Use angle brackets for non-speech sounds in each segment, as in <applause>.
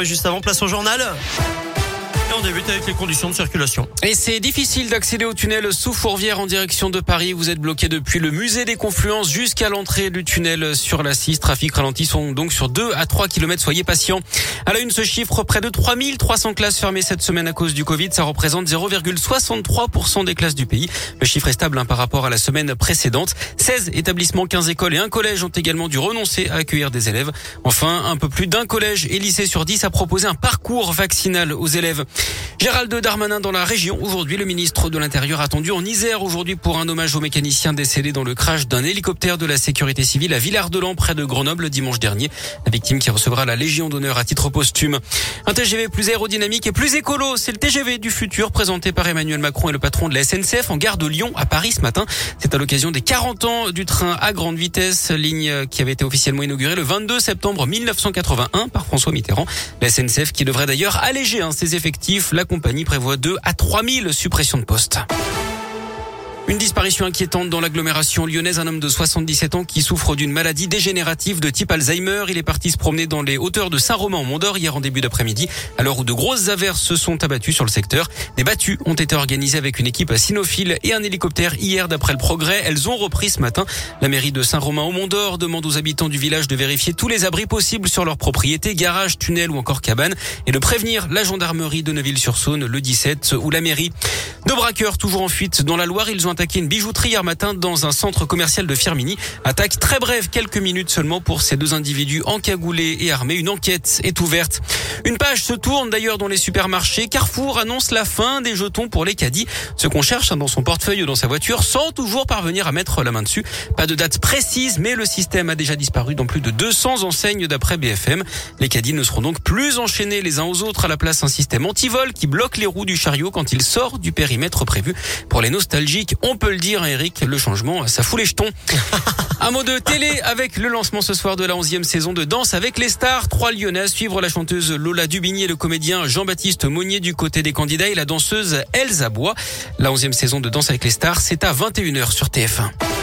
et juste avant, place au journal. On débute avec les conditions de circulation. Et c'est difficile d'accéder au tunnel sous Fourvière en direction de Paris. Vous êtes bloqué depuis le musée des Confluences jusqu'à l'entrée du tunnel sur la 6. Trafic ralenti sont donc sur 2 à 3 km. Soyez patients. À la une, ce chiffre, près de 3300 classes fermées cette semaine à cause du Covid. Ça représente 0,63% des classes du pays. Le chiffre est stable hein, par rapport à la semaine précédente. 16 établissements, 15 écoles et un collège ont également dû renoncer à accueillir des élèves. Enfin, un peu plus d'un collège et lycée sur 10 a proposé un parcours vaccinal aux élèves. Gérald Darmanin dans la région. Aujourd'hui, le ministre de l'Intérieur attendu en Isère aujourd'hui pour un hommage aux mécaniciens décédés dans le crash d'un hélicoptère de la sécurité civile à Villard-de-Lans près de Grenoble dimanche dernier. La victime qui recevra la Légion d'honneur à titre posthume. Un TGV plus aérodynamique et plus écolo, c'est le TGV du futur présenté par Emmanuel Macron et le patron de la SNCF en gare de Lyon à Paris ce matin. C'est à l'occasion des 40 ans du train à grande vitesse, ligne qui avait été officiellement inaugurée le 22 septembre 1981 par François Mitterrand. La SNCF qui devrait d'ailleurs alléger hein, ses effectifs. La compagnie prévoit 2 à 3000 suppressions de postes. Une disparition inquiétante dans l'agglomération lyonnaise. Un homme de 77 ans qui souffre d'une maladie dégénérative de type Alzheimer. Il est parti se promener dans les hauteurs de Saint-Romain en Mont-d'Or hier en début d'après-midi, à l'heure où de grosses averses se sont abattues sur le secteur. Des battues ont été organisées avec une équipe cynophile et un hélicoptère hier d'après le progrès. Elles ont repris ce matin. La mairie de Saint-Romain au Mont-d'Or demande aux habitants du village de vérifier tous les abris possibles sur leur propriété, garage, tunnel ou encore cabane, et de prévenir la gendarmerie de Neuville-sur-Saône le 17 ou la mairie. Deux braqueurs toujours en fuite dans la Loire. Ils ont attaqué une bijouterie hier matin dans un centre commercial de Firmini. Attaque très brève, quelques minutes seulement pour ces deux individus encagoulés et armés. Une enquête est ouverte. Une page se tourne d'ailleurs dans les supermarchés. Carrefour annonce la fin des jetons pour les caddies. Ce qu'on cherche hein, dans son portefeuille ou dans sa voiture sans toujours parvenir à mettre la main dessus. Pas de date précise, mais le système a déjà disparu dans plus de 200 enseignes d'après BFM. Les caddies ne seront donc plus enchaînés les uns aux autres. À la place, un système anti-vol qui bloque les roues du chariot quand il sort du périmètre prévu. Pour les nostalgiques, on peut le dire, Eric, le changement, ça fout les jetons. <laughs> Un mot de télé avec le lancement ce soir de la 11e saison de Danse avec les stars. Trois Lyonnais à suivre la chanteuse Lola Dubigny et le comédien Jean-Baptiste Monnier du côté des candidats et la danseuse Elsa Bois. La 11e saison de Danse avec les stars, c'est à 21h sur TF1.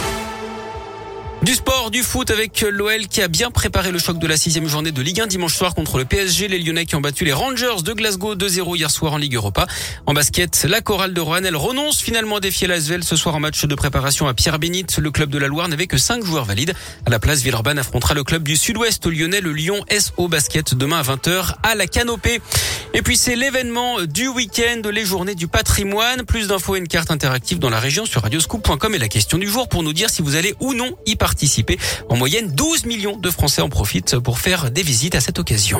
Du sport, du foot avec l'OL qui a bien préparé le choc de la sixième journée de Ligue 1 dimanche soir contre le PSG. Les Lyonnais qui ont battu les Rangers de Glasgow 2-0 hier soir en Ligue Europa. En basket, la chorale de Rouen, elle renonce finalement à défier l'Asvel ce soir en match de préparation à Pierre Bénit. Le club de la Loire n'avait que cinq joueurs valides. À la place, Villeurbanne affrontera le club du sud-ouest lyonnais, le Lyon SO Basket, demain à 20h à la Canopée. Et puis c'est l'événement du week-end, les journées du patrimoine. Plus d'infos et une carte interactive dans la région sur radioscoop.com et la question du jour pour nous dire si vous allez ou non y En moyenne, 12 millions de Français en profitent pour faire des visites à cette occasion.